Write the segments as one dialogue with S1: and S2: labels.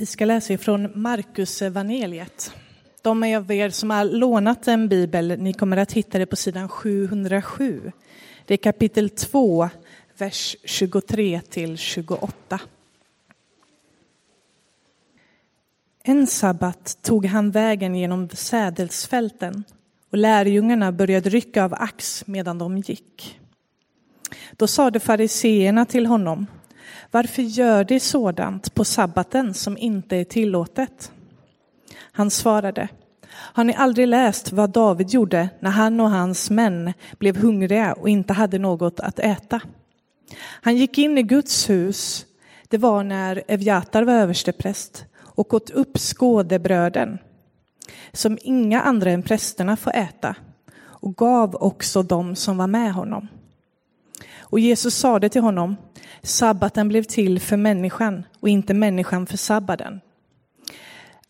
S1: Vi ska läsa ifrån Markus evangeliet. De av er som har lånat en bibel, ni kommer att hitta det på sidan 707. Det är kapitel 2, vers 23 till 28. En sabbat tog han vägen genom sädesfälten och lärjungarna började rycka av ax medan de gick. Då sade fariseerna till honom varför gör de sådant på sabbaten som inte är tillåtet? Han svarade, har ni aldrig läst vad David gjorde när han och hans män blev hungriga och inte hade något att äta? Han gick in i Guds hus, det var när Evjatar var överstepräst, och åt upp skådebröden som inga andra än prästerna får äta och gav också dem som var med honom. Och Jesus sade till honom, sabbaten blev till för människan och inte människan för sabbaten.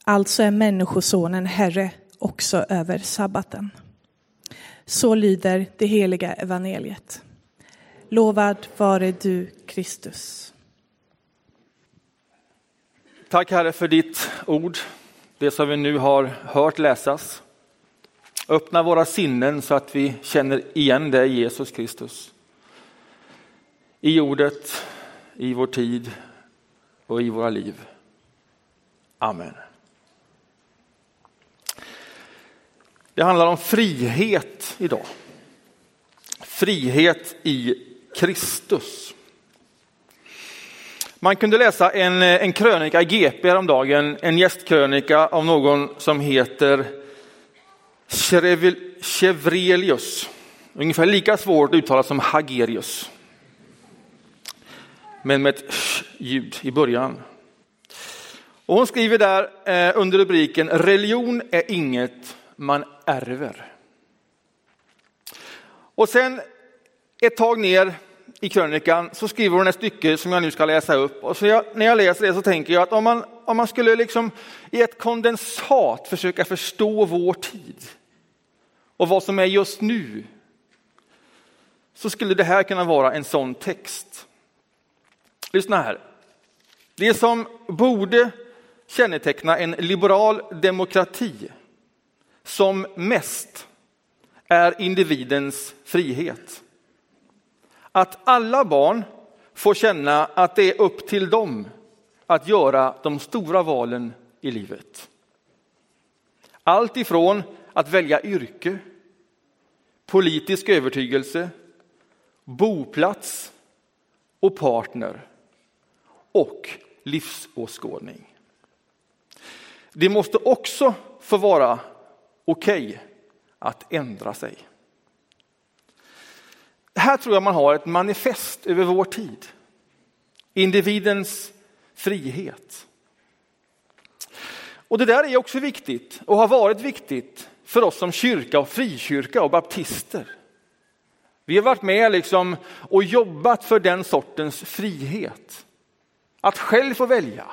S1: Alltså är människosonen herre också över sabbaten. Så lyder det heliga evangeliet. Lovad vare du, Kristus.
S2: Tack Herre för ditt ord, det som vi nu har hört läsas. Öppna våra sinnen så att vi känner igen dig Jesus Kristus. I ordet, i vår tid och i våra liv. Amen. Det handlar om frihet idag. Frihet i Kristus. Man kunde läsa en, en krönika i GP häromdagen, en gästkrönika av någon som heter Chevrelius. Ungefär lika svårt att uttala som Hagerius. Men med ett ljud i början. Och hon skriver där eh, under rubriken Religion är inget man ärver. Och sen ett tag ner i krönikan så skriver hon ett stycke som jag nu ska läsa upp. Och så jag, när jag läser det så tänker jag att om man, om man skulle liksom i ett kondensat försöka förstå vår tid och vad som är just nu så skulle det här kunna vara en sån text. Lyssna här. Det som borde känneteckna en liberal demokrati som mest är individens frihet. Att alla barn får känna att det är upp till dem att göra de stora valen i livet. Allt ifrån att välja yrke, politisk övertygelse, boplats och partner och livsåskådning. Det måste också få vara okej okay att ändra sig. Här tror jag man har ett manifest över vår tid. Individens frihet. Och det där är också viktigt och har varit viktigt för oss som kyrka och frikyrka och baptister. Vi har varit med liksom och jobbat för den sortens frihet. Att själv få välja.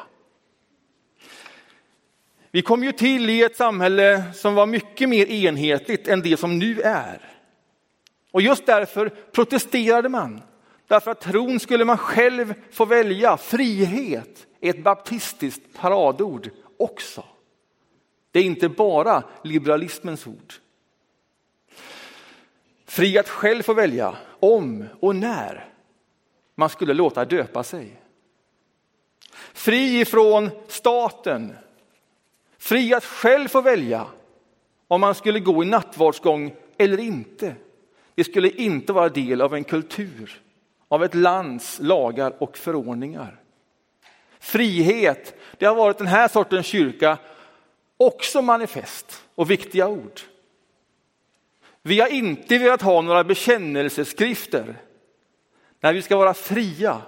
S2: Vi kom ju till i ett samhälle som var mycket mer enhetligt än det som nu är. Och just därför protesterade man. Därför att tron skulle man själv få välja. Frihet är ett baptistiskt paradord också. Det är inte bara liberalismens ord. Fri att själv få välja om och när man skulle låta döpa sig. Fri ifrån staten. Fri att själv få välja om man skulle gå i nattvardsgång eller inte. Det skulle inte vara del av en kultur, av ett lands lagar och förordningar. Frihet, det har varit den här sortens kyrka också manifest och viktiga ord. Vi har inte velat ha några bekännelseskrifter när vi ska vara fria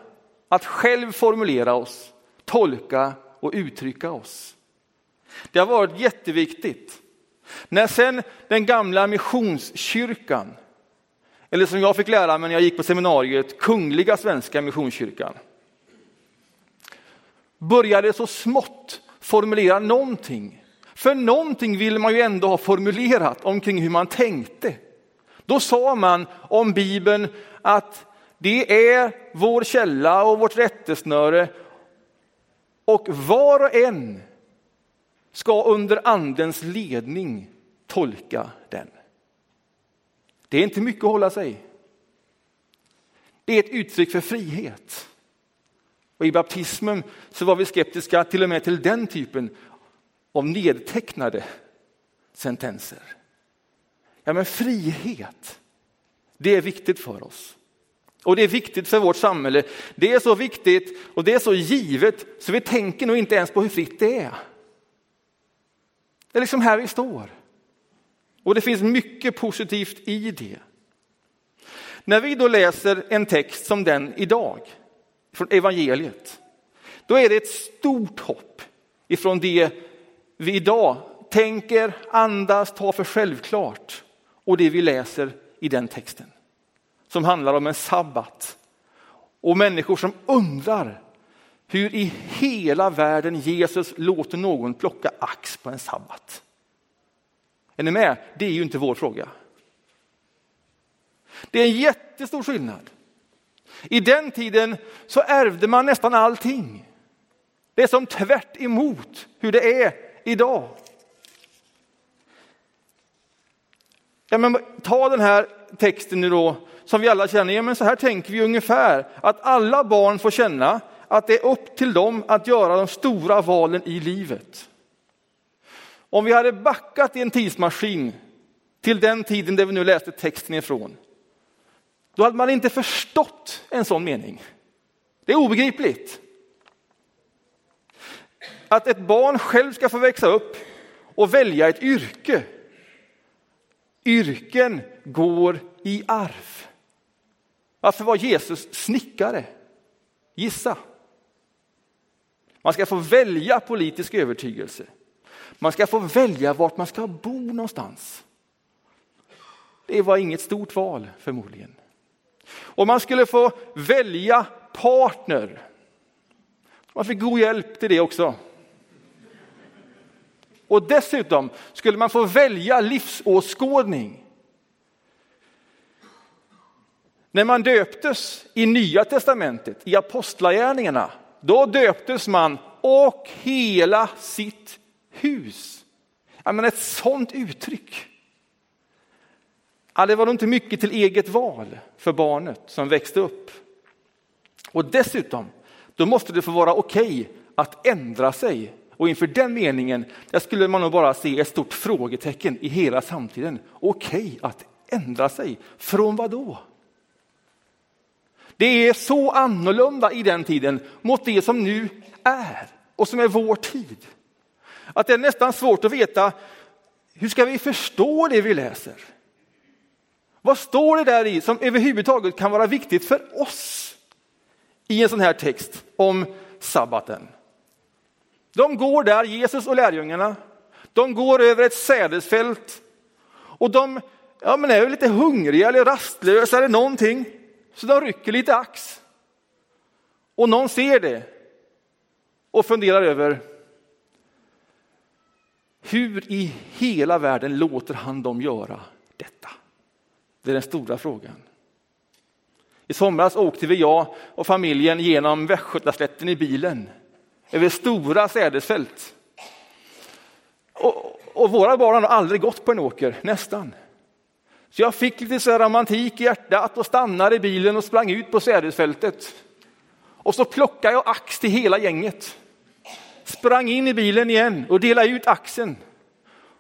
S2: att själv formulera oss, tolka och uttrycka oss. Det har varit jätteviktigt. När sen den gamla missionskyrkan eller som jag fick lära mig när jag gick på seminariet, Kungliga Svenska Missionskyrkan. Började så smått formulera någonting. För någonting vill man ju ändå ha formulerat omkring hur man tänkte. Då sa man om Bibeln att det är vår källa och vårt rättesnöre och var och en ska under andens ledning tolka den. Det är inte mycket att hålla sig. Det är ett uttryck för frihet. Och I baptismen så var vi skeptiska till och med till den typen av nedtecknade sentenser. Ja, men frihet, det är viktigt för oss. Och det är viktigt för vårt samhälle. Det är så viktigt och det är så givet så vi tänker nog inte ens på hur fritt det är. Det är liksom här vi står. Och det finns mycket positivt i det. När vi då läser en text som den idag, från evangeliet, då är det ett stort hopp ifrån det vi idag tänker, andas, tar för självklart och det vi läser i den texten. Som handlar om en sabbat och människor som undrar hur i hela världen Jesus låter någon plocka ax på en sabbat. Är ni med? Det är ju inte vår fråga. Det är en jättestor skillnad. I den tiden så ärvde man nästan allting. Det är som tvärt emot hur det är idag. Ja, men ta den här texten nu då, som vi alla känner, ja, men så här tänker vi ungefär, att alla barn får känna att det är upp till dem att göra de stora valen i livet. Om vi hade backat i en tidsmaskin till den tiden där vi nu läste texten ifrån, då hade man inte förstått en sån mening. Det är obegripligt. Att ett barn själv ska få växa upp och välja ett yrke. Yrken går i arv. Varför var Jesus snickare? Gissa. Man ska få välja politisk övertygelse. Man ska få välja vart man ska bo någonstans. Det var inget stort val förmodligen. Och man skulle få välja partner. Man fick god hjälp till det också. Och dessutom skulle man få välja livsåskådning. När man döptes i Nya testamentet, i apostlagärningarna, då döptes man och hela sitt hus. Ja, men ett sånt uttryck. Ja, det var nog inte mycket till eget val för barnet som växte upp. Och dessutom, då måste det få vara okej okay att ändra sig. Och inför den meningen, där skulle man nog bara se ett stort frågetecken i hela samtiden. Okej okay att ändra sig, från vad då? Det är så annorlunda i den tiden mot det som nu är och som är vår tid. Att det är nästan svårt att veta hur ska vi förstå det vi läser? Vad står det där i som överhuvudtaget kan vara viktigt för oss i en sån här text om sabbaten? De går där, Jesus och lärjungarna, de går över ett sädesfält och de ja, men är lite hungriga eller rastlösa eller någonting. Så de rycker lite ax. Och någon ser det och funderar över hur i hela världen låter han dem göra detta? Det är den stora frågan. I somras åkte vi, jag och familjen, genom Västgötaslätten i bilen över stora sädesfält. Och, och våra barn har aldrig gått på en åker, nästan. Så jag fick lite så romantik i hjärtat och stannade i bilen och sprang ut på sädesfältet. Och så plockade jag ax till hela gänget. Sprang in i bilen igen och delade ut axen.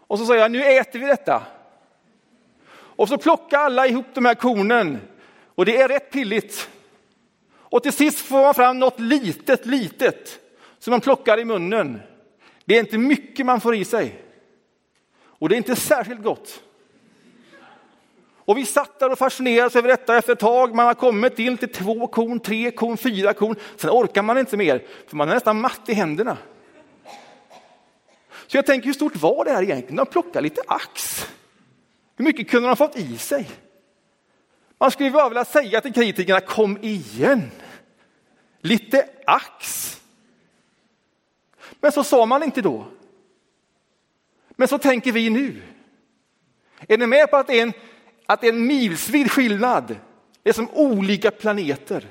S2: Och så sa jag, nu äter vi detta. Och så plockade alla ihop de här kornen. Och det är rätt pilligt. Och till sist får man fram något litet, litet som man plockar i munnen. Det är inte mycket man får i sig. Och det är inte särskilt gott. Och vi satt där och fascinerades över detta efter ett tag. Man har kommit in till två korn, tre korn, fyra korn. Sen orkar man inte mer, för man är nästan matt i händerna. Så jag tänker, hur stort var det här egentligen? De plockade lite ax. Hur mycket kunde de fått i sig? Man skulle bara vilja säga till kritikerna, kom igen. Lite ax. Men så sa man inte då. Men så tänker vi nu. Är ni med på att det är en att det är en milsvid skillnad. Det är som olika planeter.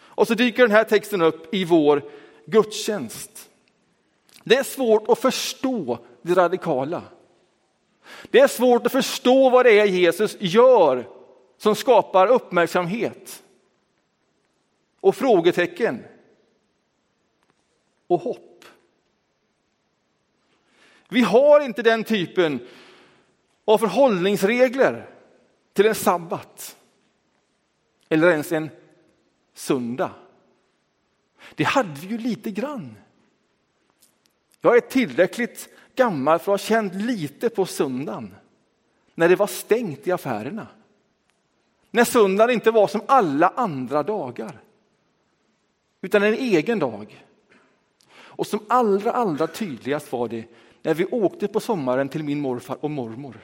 S2: Och så dyker den här texten upp i vår gudstjänst. Det är svårt att förstå det radikala. Det är svårt att förstå vad det är Jesus gör som skapar uppmärksamhet och frågetecken och hopp. Vi har inte den typen av förhållningsregler till en sabbat eller ens en söndag. Det hade vi ju lite grann. Jag är tillräckligt gammal för att ha känt lite på söndagen när det var stängt i affärerna. När söndagen inte var som alla andra dagar utan en egen dag. Och som allra, allra tydligast var det när vi åkte på sommaren till min morfar och mormor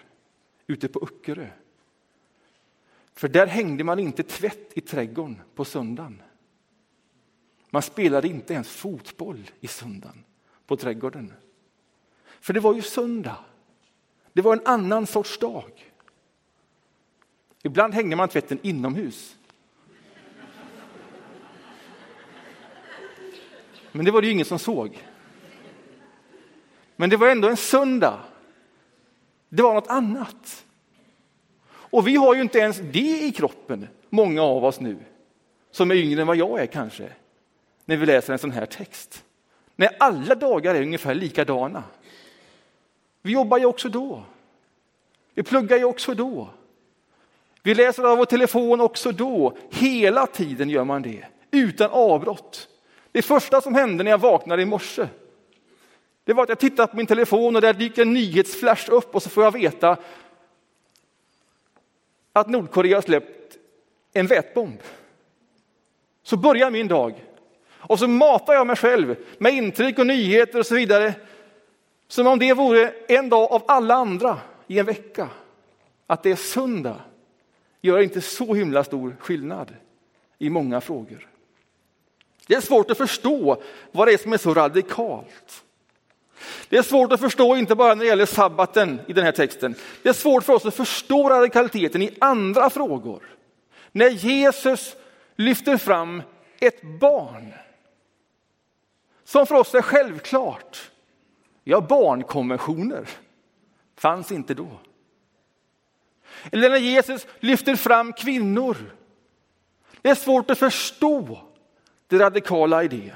S2: ute på Öckerö. För där hängde man inte tvätt i trädgården på söndagen. Man spelade inte ens fotboll i söndagen på trädgården. För det var ju söndag. Det var en annan sorts dag. Ibland hängde man tvätten inomhus. Men det var det ju ingen som såg. Men det var ändå en söndag. Det var något annat. Och vi har ju inte ens det i kroppen, många av oss nu, som är yngre än vad jag är kanske, när vi läser en sån här text. När alla dagar är ungefär likadana. Vi jobbar ju också då. Vi pluggar ju också då. Vi läser av vår telefon också då. Hela tiden gör man det, utan avbrott. Det första som hände när jag vaknade i morse, det var att jag tittade på min telefon och där dyker en nyhetsflash upp och så får jag veta att Nordkorea har släppt en vätbomb. Så börjar min dag. Och så matar jag mig själv med intryck och nyheter och så vidare. Som om det vore en dag av alla andra i en vecka. Att det är söndag gör inte så himla stor skillnad i många frågor. Det är svårt att förstå vad det är som är så radikalt. Det är svårt att förstå, inte bara när det gäller sabbaten i den här texten. Det är svårt för oss att förstå radikaliteten i andra frågor. När Jesus lyfter fram ett barn som för oss är självklart. Ja, barnkonventioner fanns inte då. Eller när Jesus lyfter fram kvinnor. Det är svårt att förstå det radikala i det.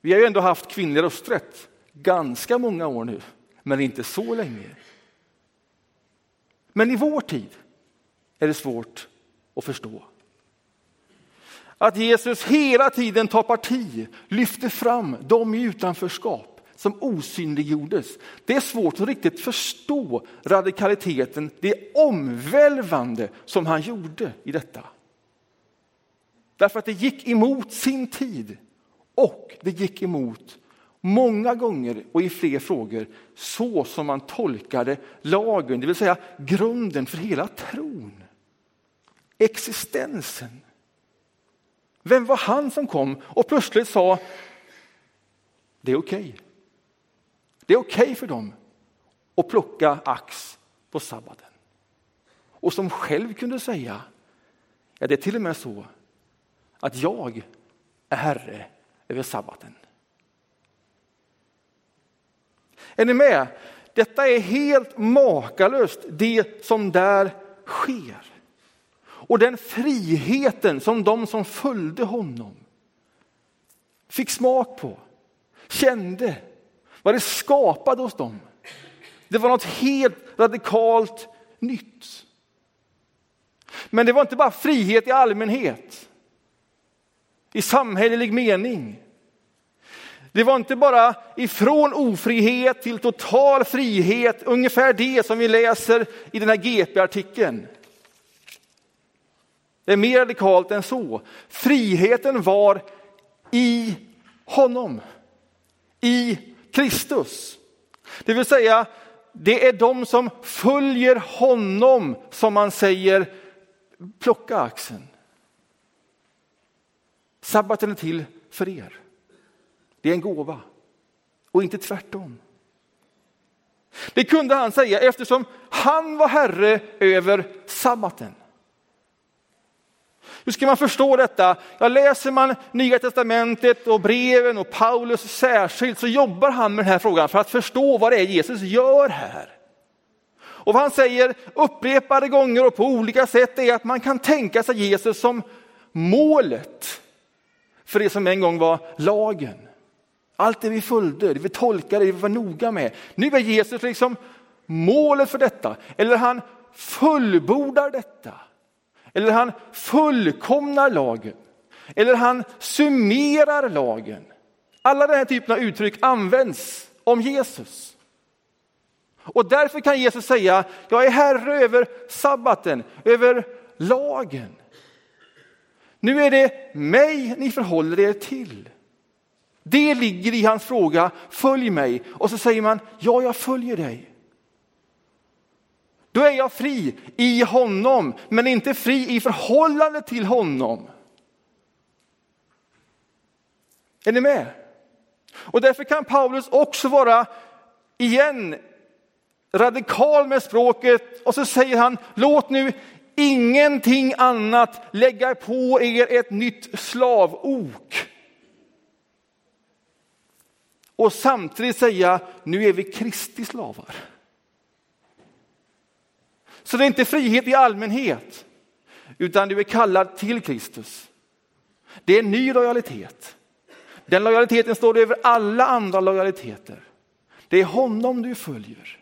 S2: Vi har ju ändå haft kvinnlig rösträtt ganska många år nu, men inte så länge. Men i vår tid är det svårt att förstå. Att Jesus hela tiden tar parti, lyfter fram dem i utanförskap som osynliggjordes. Det är svårt att riktigt förstå radikaliteten, det omvälvande som han gjorde i detta. Därför att det gick emot sin tid och det gick emot många gånger och i fler frågor så som man tolkade lagen, det vill säga grunden för hela tron. Existensen. Vem var han som kom och plötsligt sa det är okej. Okay. Det är okej okay för dem att plocka ax på sabbaten. Och som själv kunde säga, ja det är till och med så att jag är herre över sabbaten. Är ni med? Detta är helt makalöst, det som där sker. Och den friheten som de som följde honom fick smak på, kände, vad det skapade hos dem. Det var något helt radikalt nytt. Men det var inte bara frihet i allmänhet, i samhällelig mening. Det var inte bara ifrån ofrihet till total frihet, ungefär det som vi läser i den här GP-artikeln. Det är mer radikalt än så. Friheten var i honom, i Kristus. Det vill säga, det är de som följer honom som man säger plocka axeln. Sabbaten är till för er. Det är en gåva och inte tvärtom. Det kunde han säga eftersom han var herre över sabbaten. Hur ska man förstå detta? Ja, läser man Nya Testamentet och breven och Paulus särskilt så jobbar han med den här frågan för att förstå vad det är Jesus gör här. Och vad han säger upprepade gånger och på olika sätt är att man kan tänka sig Jesus som målet för det som en gång var lagen. Allt det vi följde, det vi tolkade, det vi var noga med. Nu är Jesus liksom målet för detta, eller han fullbordar detta. Eller han fullkomnar lagen. Eller han summerar lagen. Alla den här typen av uttryck används om Jesus. Och därför kan Jesus säga, jag är herre över sabbaten, över lagen. Nu är det mig ni förhåller er till. Det ligger i hans fråga, följ mig. Och så säger man, ja jag följer dig. Då är jag fri i honom, men inte fri i förhållande till honom. Är ni med? Och därför kan Paulus också vara, igen, radikal med språket och så säger han, låt nu ingenting annat lägga på er ett nytt slavok. Och samtidigt säga, nu är vi Kristi slavar. Så det är inte frihet i allmänhet, utan du är kallad till Kristus. Det är en ny lojalitet. Den lojaliteten står över alla andra lojaliteter. Det är honom du följer.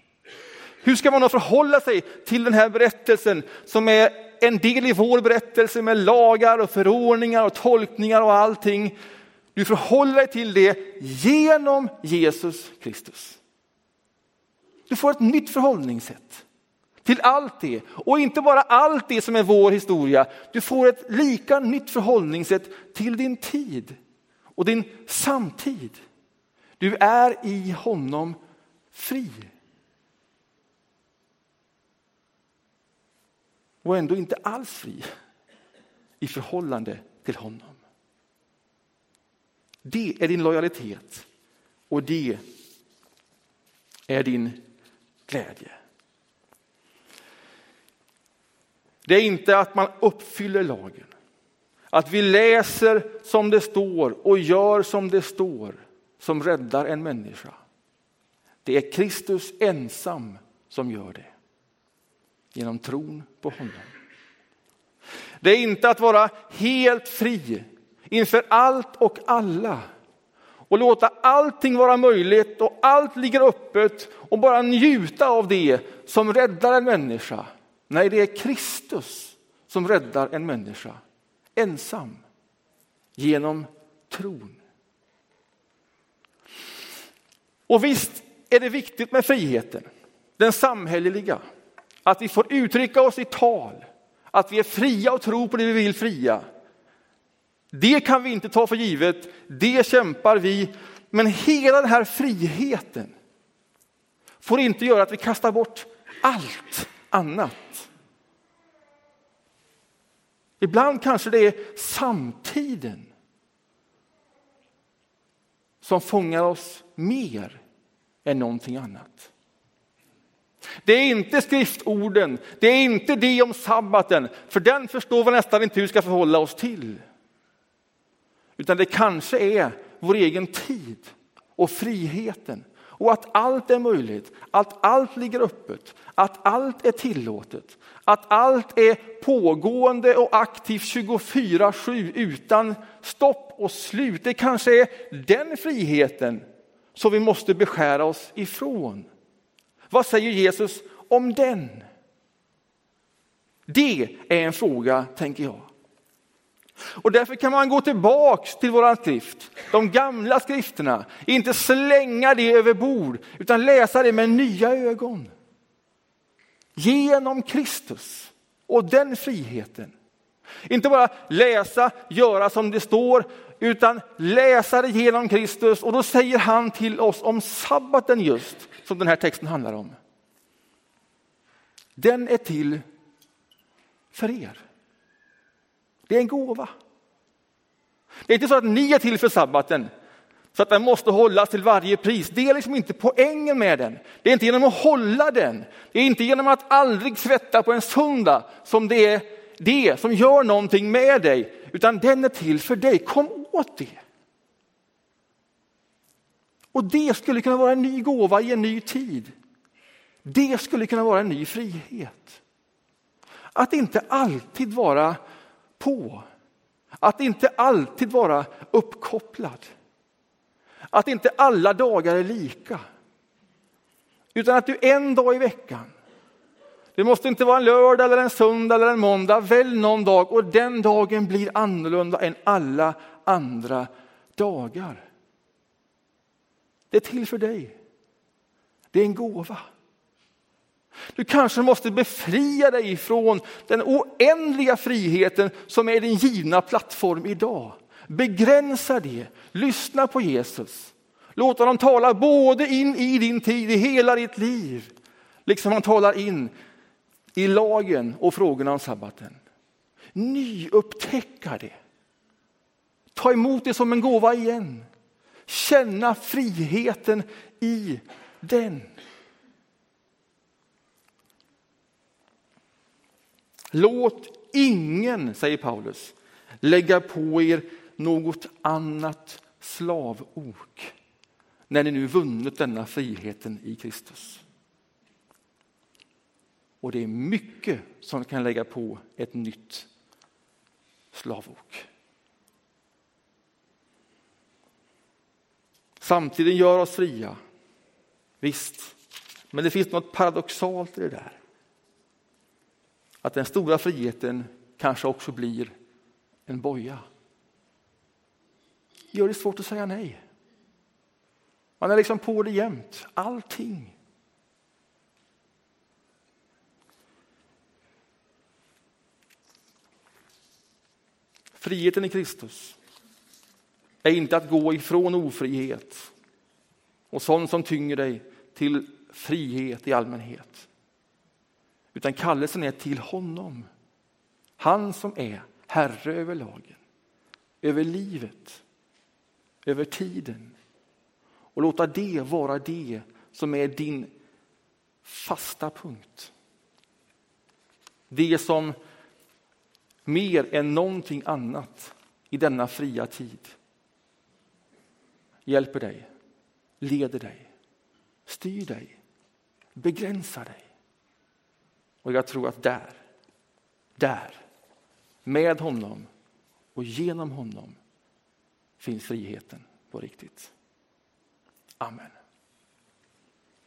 S2: Hur ska man då förhålla sig till den här berättelsen som är en del i vår berättelse med lagar och förordningar och tolkningar och allting. Du förhåller dig till det genom Jesus Kristus. Du får ett nytt förhållningssätt till allt det. Och inte bara allt det som är vår historia. Du får ett lika nytt förhållningssätt till din tid och din samtid. Du är i honom fri. Och ändå inte alls fri i förhållande till honom. Det är din lojalitet och det är din glädje. Det är inte att man uppfyller lagen. Att vi läser som det står och gör som det står som räddar en människa. Det är Kristus ensam som gör det. Genom tron på honom. Det är inte att vara helt fri inför allt och alla och låta allting vara möjligt och allt ligger öppet och bara njuta av det som räddar en människa. Nej, det är Kristus som räddar en människa ensam genom tron. Och visst är det viktigt med friheten, den samhälleliga, att vi får uttrycka oss i tal, att vi är fria och tror på det vi vill fria. Det kan vi inte ta för givet, det kämpar vi. Men hela den här friheten får inte göra att vi kastar bort allt annat. Ibland kanske det är samtiden som fångar oss mer än någonting annat. Det är inte skriftorden, det är inte det om sabbaten, för den förstår vi nästan inte hur vi ska förhålla oss till. Utan det kanske är vår egen tid och friheten och att allt är möjligt, att allt ligger öppet, att allt är tillåtet, att allt är pågående och aktivt 24-7 utan stopp och slut. Det kanske är den friheten som vi måste beskära oss ifrån. Vad säger Jesus om den? Det är en fråga, tänker jag. Och därför kan man gå tillbaks till våran skrift, de gamla skrifterna, inte slänga det över bord, utan läsa det med nya ögon. Genom Kristus och den friheten. Inte bara läsa, göra som det står, utan läsa det genom Kristus. Och då säger han till oss om sabbaten just, som den här texten handlar om. Den är till för er. Det är en gåva. Det är inte så att ni är till för sabbaten, så att den måste hållas till varje pris. Det är liksom inte poängen med den. Det är inte genom att hålla den, det är inte genom att aldrig svetta på en söndag som det är det som gör någonting med dig, utan den är till för dig. Kom åt det. Och det skulle kunna vara en ny gåva i en ny tid. Det skulle kunna vara en ny frihet. Att inte alltid vara på. Att inte alltid vara uppkopplad. Att inte alla dagar är lika. Utan att du en dag i veckan, det måste inte vara en lördag, eller en söndag eller en måndag, välj någon dag och den dagen blir annorlunda än alla andra dagar. Det är till för dig. Det är en gåva. Du kanske måste befria dig från den oändliga friheten som är din givna plattform idag. Begränsa det, lyssna på Jesus. Låt honom tala både in i din tid, i hela ditt liv, liksom han talar in i lagen och frågorna om sabbaten. Nyupptäcka det. Ta emot det som en gåva igen. Känna friheten i den. Låt ingen, säger Paulus, lägga på er något annat slavok när ni nu vunnit denna friheten i Kristus. Och det är mycket som kan lägga på ett nytt slavok. Samtiden gör oss fria, visst. Men det finns något paradoxalt i det där. Att den stora friheten kanske också blir en boja. Gör det svårt att säga nej. Man är liksom på det jämt, allting. Friheten i Kristus är inte att gå ifrån ofrihet och sånt som tynger dig till frihet i allmänhet. Utan kallelsen är till honom. Han som är herre över lagen, över livet, över tiden. Och låta det vara det som är din fasta punkt. Det som mer än någonting annat i denna fria tid hjälper dig, leder dig, styr dig, begränsar dig. Och jag tror att där, där, med honom och genom honom finns friheten på riktigt. Amen.